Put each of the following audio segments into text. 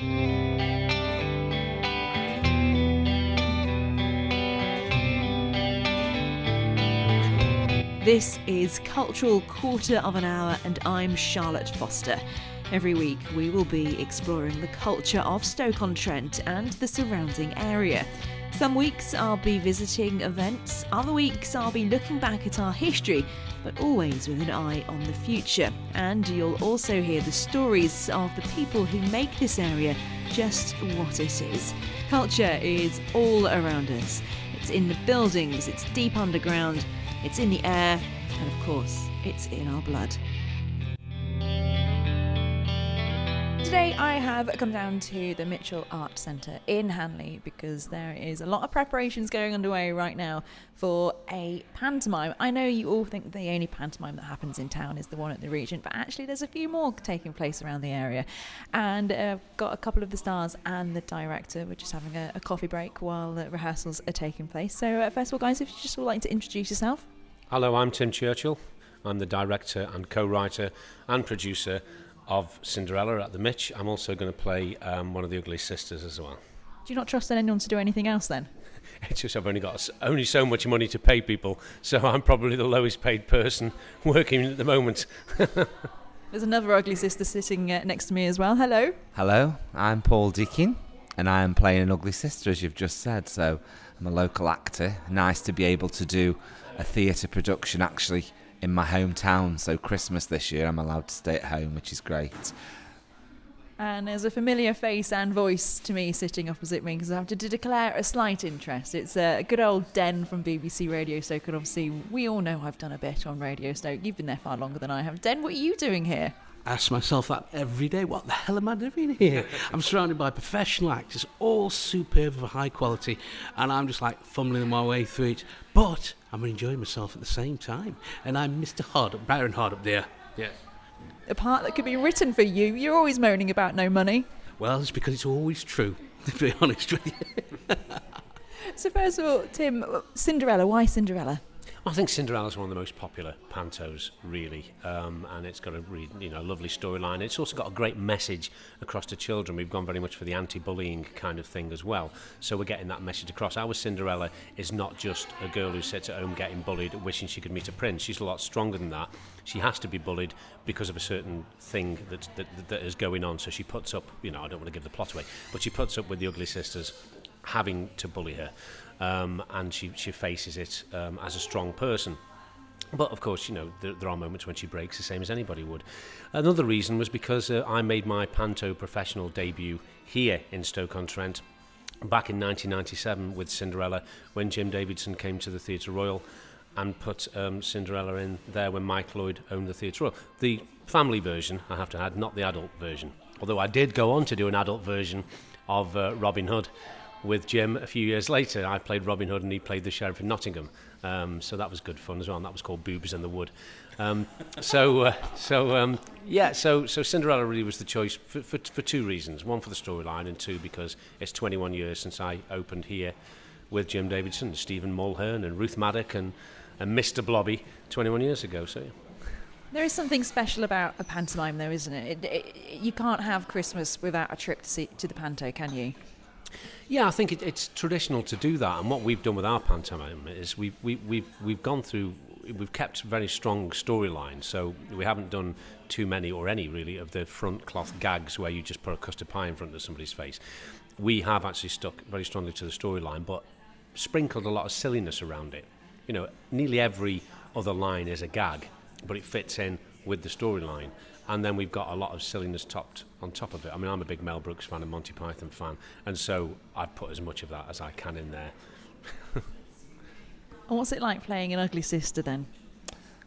This is Cultural Quarter of an Hour, and I'm Charlotte Foster. Every week, we will be exploring the culture of Stoke on Trent and the surrounding area. Some weeks I'll be visiting events, other weeks I'll be looking back at our history, but always with an eye on the future. And you'll also hear the stories of the people who make this area just what it is. Culture is all around us. It's in the buildings, it's deep underground, it's in the air, and of course, it's in our blood. Today I have come down to the Mitchell Art Centre in Hanley because there is a lot of preparations going underway right now for a pantomime. I know you all think the only pantomime that happens in town is the one at the Regent, but actually there's a few more taking place around the area. And I've uh, got a couple of the stars and the director. We're just having a, a coffee break while the rehearsals are taking place. So uh, first of all, guys, if you just would like to introduce yourself. Hello, I'm Tim Churchill. I'm the director and co-writer and producer of Cinderella at the Mitch. I'm also going to play um, one of the Ugly Sisters as well. Do you not trust anyone to do anything else then? It's just I've only got only so much money to pay people, so I'm probably the lowest paid person working at the moment. There's another ugly sister sitting uh, next to me as well. Hello. Hello, I'm Paul Deakin, and I am playing an ugly sister, as you've just said. So I'm a local actor. Nice to be able to do a theatre production actually in my hometown. So Christmas this year, I'm allowed to stay at home, which is great. And there's a familiar face and voice to me sitting opposite me because I have to declare a slight interest. It's a good old Den from BBC Radio Stoke, and obviously we all know I've done a bit on Radio Stoke. You've been there far longer than I have. Den, what are you doing here? Ask myself that every day. What the hell am I doing here? I'm surrounded by professional actors, all superb of high quality, and I'm just like fumbling my way through it. But I'm enjoying myself at the same time. And I'm Mr. Hard, Baron Hard up there. Yeah. A part that could be written for you. You're always moaning about no money. Well, it's because it's always true, to be honest with you. so, first of all, Tim, Cinderella, why Cinderella? I think Cinderella's one of the most popular pantos, really, um, and it's got a really, you know lovely storyline. It's also got a great message across to children. We've gone very much for the anti-bullying kind of thing as well, so we're getting that message across. Our Cinderella is not just a girl who sits at home getting bullied, wishing she could meet a prince. She's a lot stronger than that. She has to be bullied because of a certain thing that, that, that is going on. So she puts up, you know, I don't want to give the plot away, but she puts up with the ugly sisters having to bully her um, and she, she faces it um, as a strong person. But of course, you know, there, there, are moments when she breaks, the same as anybody would. Another reason was because uh, I made my panto professional debut here in Stoke-on-Trent back in 1997 with Cinderella when Jim Davidson came to the Theatre Royal and put um, Cinderella in there when Mike Lloyd owned the Theatre Royal. The family version, I have to add, not the adult version. Although I did go on to do an adult version of uh, Robin Hood with Jim a few years later. I played Robin Hood and he played the sheriff in Nottingham. Um, so that was good fun as well. And that was called Boobs in the Wood. Um, so, uh, so um, yeah, so so Cinderella really was the choice for, for, for two reasons. One for the storyline, and two because it's 21 years since I opened here with Jim Davidson, Stephen Mulhern, and Ruth Madoc, and, and Mr. Blobby 21 years ago. So. Yeah. There is something special about a pantomime, though, isn't it? It, it? You can't have Christmas without a trip to see to the panto, can you? Yeah, I think it, it's traditional to do that, and what we've done with our pantomime is we've we, we've we've gone through. We've kept very strong storylines, so we haven't done too many or any really of the front cloth gags where you just put a custard pie in front of somebody's face. We have actually stuck very strongly to the storyline, but sprinkled a lot of silliness around it. You know, nearly every other line is a gag, but it fits in with the storyline and then we've got a lot of silliness topped on top of it. I mean, I'm a big Mel Brooks fan and Monty Python fan, and so I've put as much of that as I can in there. and what's it like playing an ugly sister then?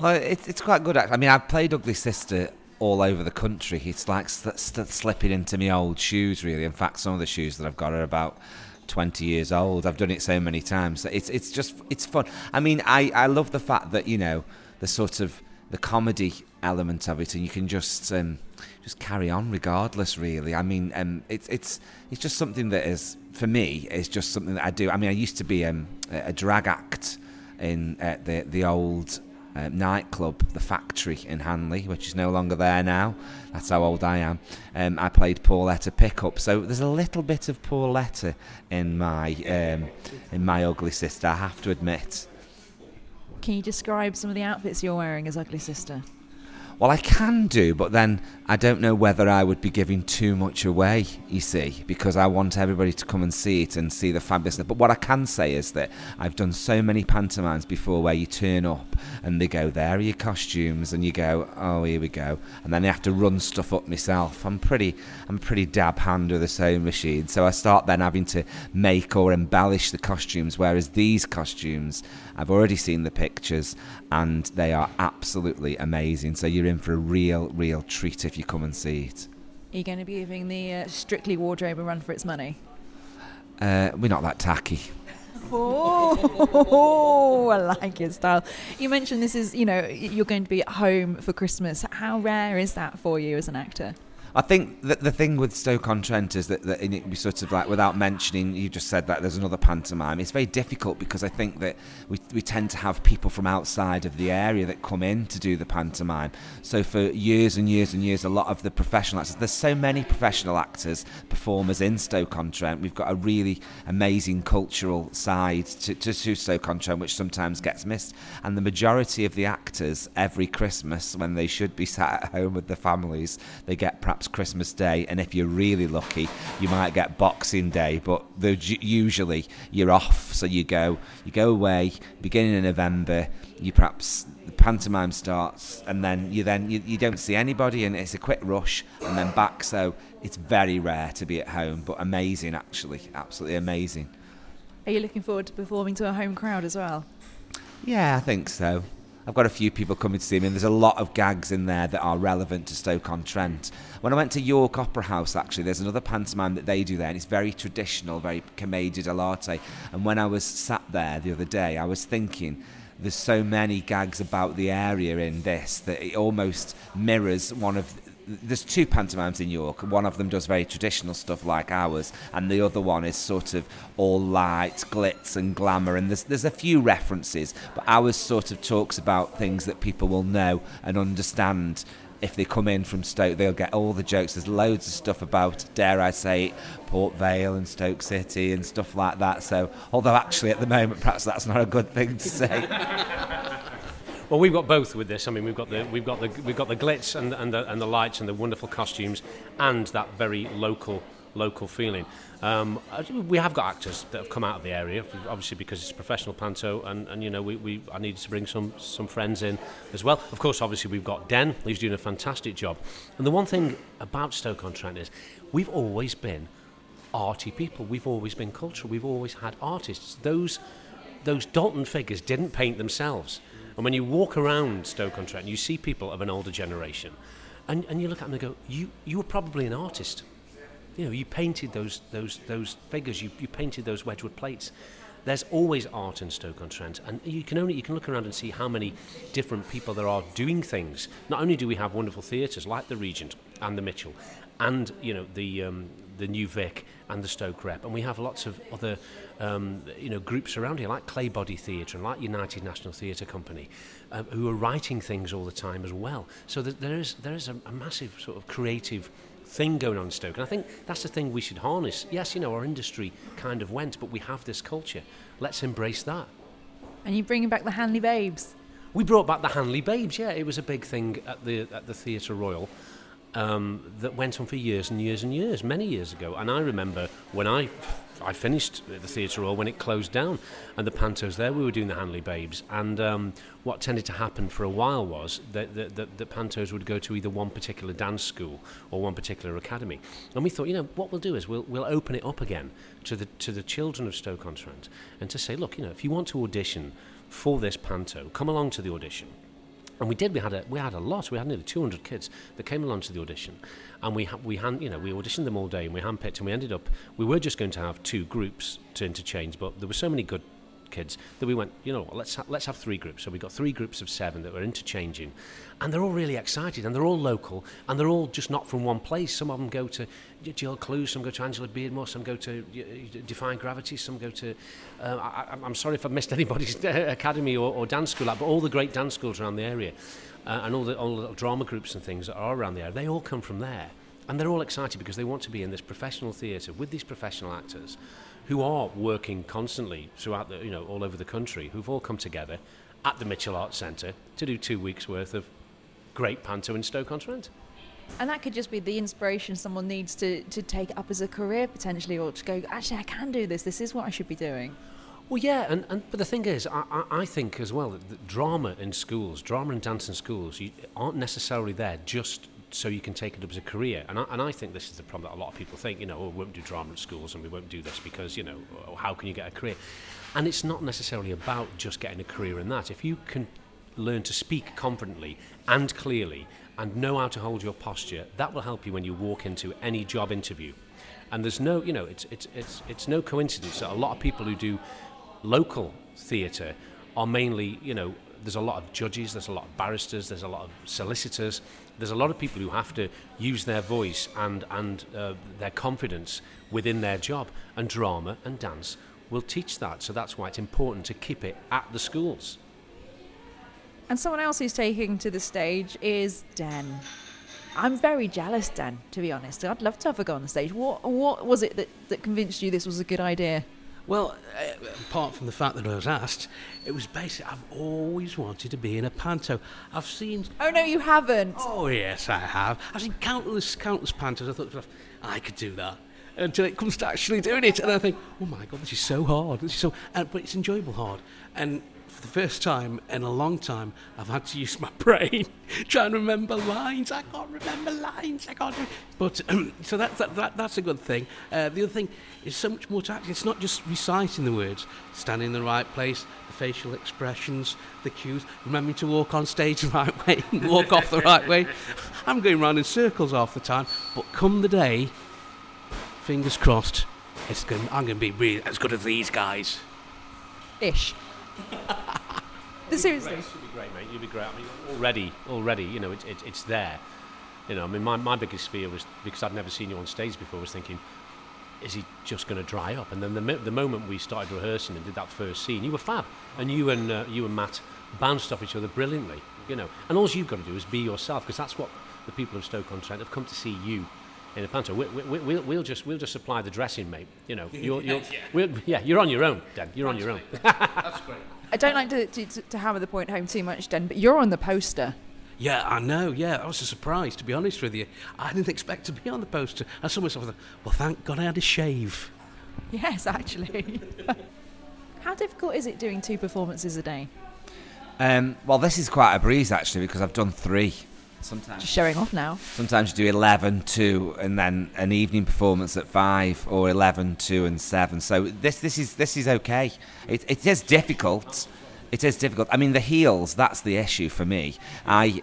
Well, it, it's quite good. Actually. I mean, I've played ugly sister all over the country. It's like st- st- slipping into my old shoes, really. In fact, some of the shoes that I've got are about 20 years old. I've done it so many times. It's it's just it's fun. I mean, I I love the fact that you know the sort of the comedy element of it, and you can just um, just carry on regardless. Really, I mean, um, it's it's it's just something that is for me is just something that I do. I mean, I used to be um, a drag act in uh, the the old uh, nightclub, The Factory in Hanley, which is no longer there now. That's how old I am. Um, I played Pauletta Pickup, so there's a little bit of Pauletta in my um, in my ugly sister. I have to admit. Can you describe some of the outfits you're wearing as Ugly Sister? Well, I can do, but then I don't know whether I would be giving too much away, you see, because I want everybody to come and see it and see the fabulousness. But what I can say is that I've done so many pantomimes before where you turn up and they go, There are your costumes, and you go, Oh, here we go. And then I have to run stuff up myself. I'm pretty I'm a pretty dab hand with a sewing machine. So I start then having to make or embellish the costumes, whereas these costumes, I've already seen the pictures and they are absolutely amazing. So you're in for a real, real treat if you come and see it. Are you going to be giving the uh, Strictly wardrobe a run for its money? Uh, we're not that tacky. Oh, I like your style. You mentioned this is, you know, you're going to be at home for Christmas. How rare is that for you as an actor? I think that the thing with Stoke-on-Trent is that, that it, we sort of like, without mentioning, you just said that there's another pantomime. It's very difficult because I think that we, we tend to have people from outside of the area that come in to do the pantomime. So for years and years and years, a lot of the professional actors, there's so many professional actors, performers in Stoke-on-Trent. We've got a really amazing cultural side to, to, to Stoke-on-Trent, which sometimes gets missed. And the majority of the actors, every Christmas, when they should be sat at home with their families, they get perhaps perhaps Christmas Day, and if you're really lucky, you might get Boxing Day. But usually you're off, so you go you go away beginning of November. You perhaps the pantomime starts, and then you then you, you don't see anybody, and it's a quick rush, and then back. So it's very rare to be at home, but amazing actually, absolutely amazing. Are you looking forward to performing to a home crowd as well? Yeah, I think so. I've got a few people coming to see me, and there's a lot of gags in there that are relevant to Stoke on Trent. When I went to York Opera House, actually, there's another pantomime that they do there, and it's very traditional, very commedia dell'arte. And when I was sat there the other day, I was thinking, there's so many gags about the area in this that it almost mirrors one of there's two pantomimes in York. One of them does very traditional stuff like ours, and the other one is sort of all light, glitz, and glamour. And there's there's a few references, but ours sort of talks about things that people will know and understand. If they come in from Stoke, they'll get all the jokes. There's loads of stuff about, dare I say, it, Port Vale and Stoke City and stuff like that. So, although actually at the moment, perhaps that's not a good thing to say. Well, we've got both with this. I mean, we've got the we've got the we've got the glitz and and the, and the lights and the wonderful costumes and that very local local feeling. Um, we have got actors that have come out of the area, obviously because it's professional panto, and, and you know we, we I needed to bring some some friends in as well. Of course, obviously we've got Den, he's doing a fantastic job. And the one thing about Stoke on Trent is we've always been arty people. We've always been cultural. We've always had artists. Those those Doulton figures didn't paint themselves. And when you walk around Stoke-on-Trent, you see people of an older generation, and, and you look at them and go, you, you were probably an artist. You know, you painted those, those, those figures, you, you painted those Wedgwood plates. There's always art in Stoke-on-Trent, and you can only you can look around and see how many different people there are doing things. Not only do we have wonderful theatres like the Regent and the Mitchell, and you know the um, the New Vic and the Stoke Rep, and we have lots of other um, you know, groups around here like Claybody Theatre and like United National Theatre Company, um, who are writing things all the time as well. So there is there is a, a massive sort of creative thing going on in Stoke, and I think that's the thing we should harness. Yes, you know, our industry kind of went, but we have this culture. Let's embrace that. And you're bringing back the Hanley Babes. We brought back the Hanley Babes. Yeah, it was a big thing at the at the Theatre Royal. Um, that went on for years and years and years, many years ago. And I remember when I I finished the Theatre Royal when it closed down, and the pantos there, we were doing the Hanley Babes. And um, what tended to happen for a while was that the, pantos would go to either one particular dance school or one particular academy. And we thought, you know, what we'll do is we'll, we'll open it up again to the, to the children of Stoke-on-Trent and to say, look, you know, if you want to audition for this panto, come along to the audition and we did. We had a we had a lot. We had nearly 200 kids that came along to the audition, and we ha- we hand you know we auditioned them all day, and we handpicked, and we ended up we were just going to have two groups to interchange, but there were so many good kids that we went, you know, what, let's ha- let's have three groups. So we got three groups of seven that were interchanging, and they're all really excited, and they're all local, and they're all just not from one place. Some of them go to Jill Clue, some go to Angela Beardmore, some go to uh, Defying Gravity, some go to. Uh, I, I'm sorry if I've missed anybody's academy or, or dance school, but all the great dance schools around the area, uh, and all the all the drama groups and things that are around the area, they all come from there. And they're all excited because they want to be in this professional theatre with these professional actors who are working constantly throughout the, you know, all over the country, who've all come together at the Mitchell Arts Centre to do two weeks worth of great panto in Stoke-on-Trent. And that could just be the inspiration someone needs to, to take up as a career potentially, or to go, actually, I can do this. This is what I should be doing. Well, yeah, and, and but the thing is, I, I, I think as well that, drama in schools, drama and dance in schools, you, aren't necessarily there just so you can take it up as a career. And I, and I think this is the problem that a lot of people think, you know, oh, we won't do drama at schools and we won't do this because, you know, oh, how can you get a career? And it's not necessarily about just getting a career in that. If you can learn to speak confidently and clearly and know how to hold your posture, that will help you when you walk into any job interview. And there's no, you know, it's, it's, it's, it's no coincidence that a lot of people who do local theatre are mainly, you know, there's a lot of judges, there's a lot of barristers, there's a lot of solicitors, there's a lot of people who have to use their voice and, and uh, their confidence within their job. And drama and dance will teach that. So that's why it's important to keep it at the schools. And someone else who's taking to the stage is Den. I'm very jealous, Dan, to be honest. I'd love to have a go on the stage. What, what was it that, that convinced you this was a good idea? Well, uh, apart from the fact that I was asked, it was basically I've always wanted to be in a panto. I've seen. Oh no, you haven't. Oh yes, I have. I've seen countless, countless pantos. I thought I could do that until it comes to actually doing it, and I think, oh my god, this is so hard. This is so, uh, but it's enjoyable hard. And for the first time in a long time, I've had to use my brain trying to remember lines. I can't remember lines. I can't. But um, so that, that, that that's a good thing. Uh, the other thing is so much more to act. It's not just reciting the words, standing in the right place, the facial expressions, the cues, remembering to walk on stage the right way, walk off the right way. I'm going round in circles half the time. But come the day, fingers crossed, it's going. I'm going to be really as good as these guys. Ish. Seriously. You'd be great, mate. You'd be great. I mean, already, already, you know, it, it, it's there. You know, I mean, my, my biggest fear was because I'd never seen you on stage before. Was thinking, is he just going to dry up? And then the, the moment we started rehearsing and did that first scene, you were fab, and you and uh, you and Matt bounced off each other brilliantly. You know, and all you've got to do is be yourself because that's what the people of Stoke-on-Trent have come to see you in a panto. We, we, we'll, we'll just we'll just supply the dressing, mate. You know, you're, you're, yeah. We'll, yeah, you're on your own, Dan. You're on your own. That's great. I don't like to, to, to hammer the point home too much, Den, but you're on the poster. Yeah, I know. Yeah, I was a surprise, to be honest with you. I didn't expect to be on the poster. I saw myself and thought, well, thank God I had a shave. Yes, actually. How difficult is it doing two performances a day? Um, well, this is quite a breeze actually because I've done three. Sometimes Just showing off now. Sometimes you do 11, 2, and then an evening performance at 5, or 11, 2, and 7. So this this is this is okay. It, it is difficult. It is difficult. I mean, the heels, that's the issue for me. I,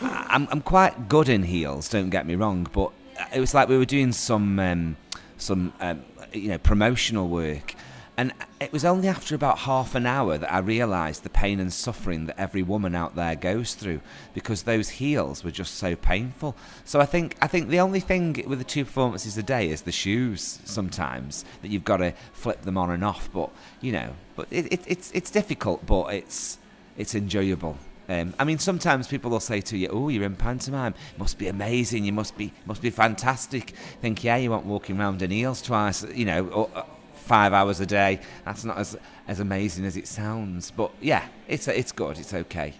I'm, I'm quite good in heels, don't get me wrong, but it was like we were doing some, um, some um, you know, promotional work and it was only after about half an hour that I realised the pain and suffering that every woman out there goes through because those heels were just so painful. So I think I think the only thing with the two performances a day is the shoes. Sometimes that you've got to flip them on and off. But you know, but it, it, it's it's difficult, but it's it's enjoyable. Um, I mean, sometimes people will say to you, "Oh, you're in pantomime. Must be amazing. You must be must be fantastic." Think, yeah, you weren't walking around in heels twice, you know, or, five hours a day. That's not as as amazing as it sounds, but yeah, it's it's good. It's okay.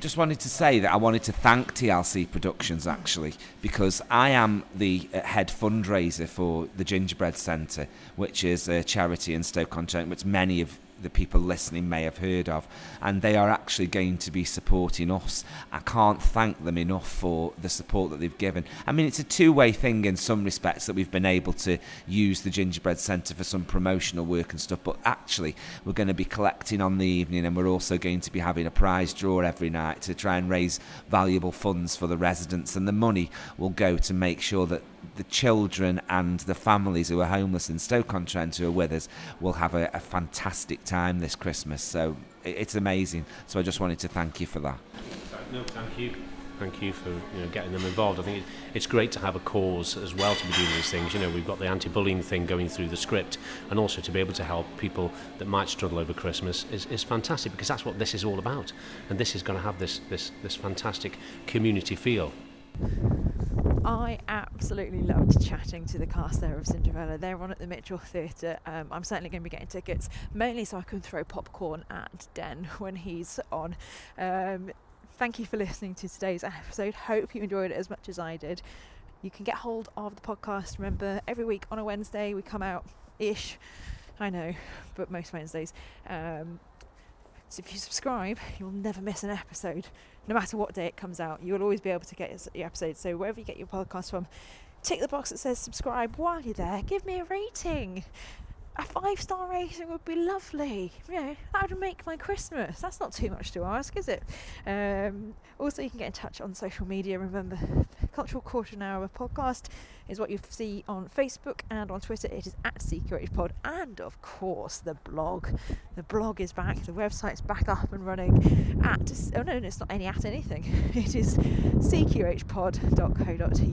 Just wanted to say that I wanted to thank TLC Productions actually because I am the uh, head fundraiser for the Gingerbread Centre, which is a charity in Stoke-on-Trent, which many of the people listening may have heard of, and they are actually going to be supporting us. I can't thank them enough for the support that they've given. I mean, it's a two way thing in some respects that we've been able to use the Gingerbread Centre for some promotional work and stuff, but actually, we're going to be collecting on the evening, and we're also going to be having a prize draw every night to try and raise valuable funds for the residents, and the money will go to make sure that the children and the families who are homeless in Stoke-on-Trent who are with us will have a, a fantastic time this Christmas. So it, it's amazing. So I just wanted to thank you for that. No, thank you. Thank you for you know getting them involved. I think it's great to have a cause as well to be doing these things. You know, we've got the anti-bullying thing going through the script, and also to be able to help people that might struggle over Christmas is, is fantastic because that's what this is all about. And this is going to have this this this fantastic community feel. I absolutely loved chatting to the cast there of Cinderella. They're on at the Mitchell Theatre. Um, I'm certainly going to be getting tickets, mainly so I can throw popcorn at Den when he's on. Um, thank you for listening to today's episode. Hope you enjoyed it as much as I did. You can get hold of the podcast. Remember, every week on a Wednesday we come out ish. I know, but most Wednesdays. Um, so if you subscribe, you'll never miss an episode. No matter what day it comes out, you'll always be able to get your episode. So wherever you get your podcast from, tick the box that says subscribe while you're there. Give me a rating. A five star rating would be lovely. You know, that would make my Christmas. That's not too much to ask, is it? Um, also, you can get in touch on social media. Remember, Cultural Quarter Hour podcast is what you see on Facebook and on Twitter. It is at CQH Pod, and of course, the blog. The blog is back. The website's back up and running. At oh no, no it's not any at anything. It is cqhpod.co.uk.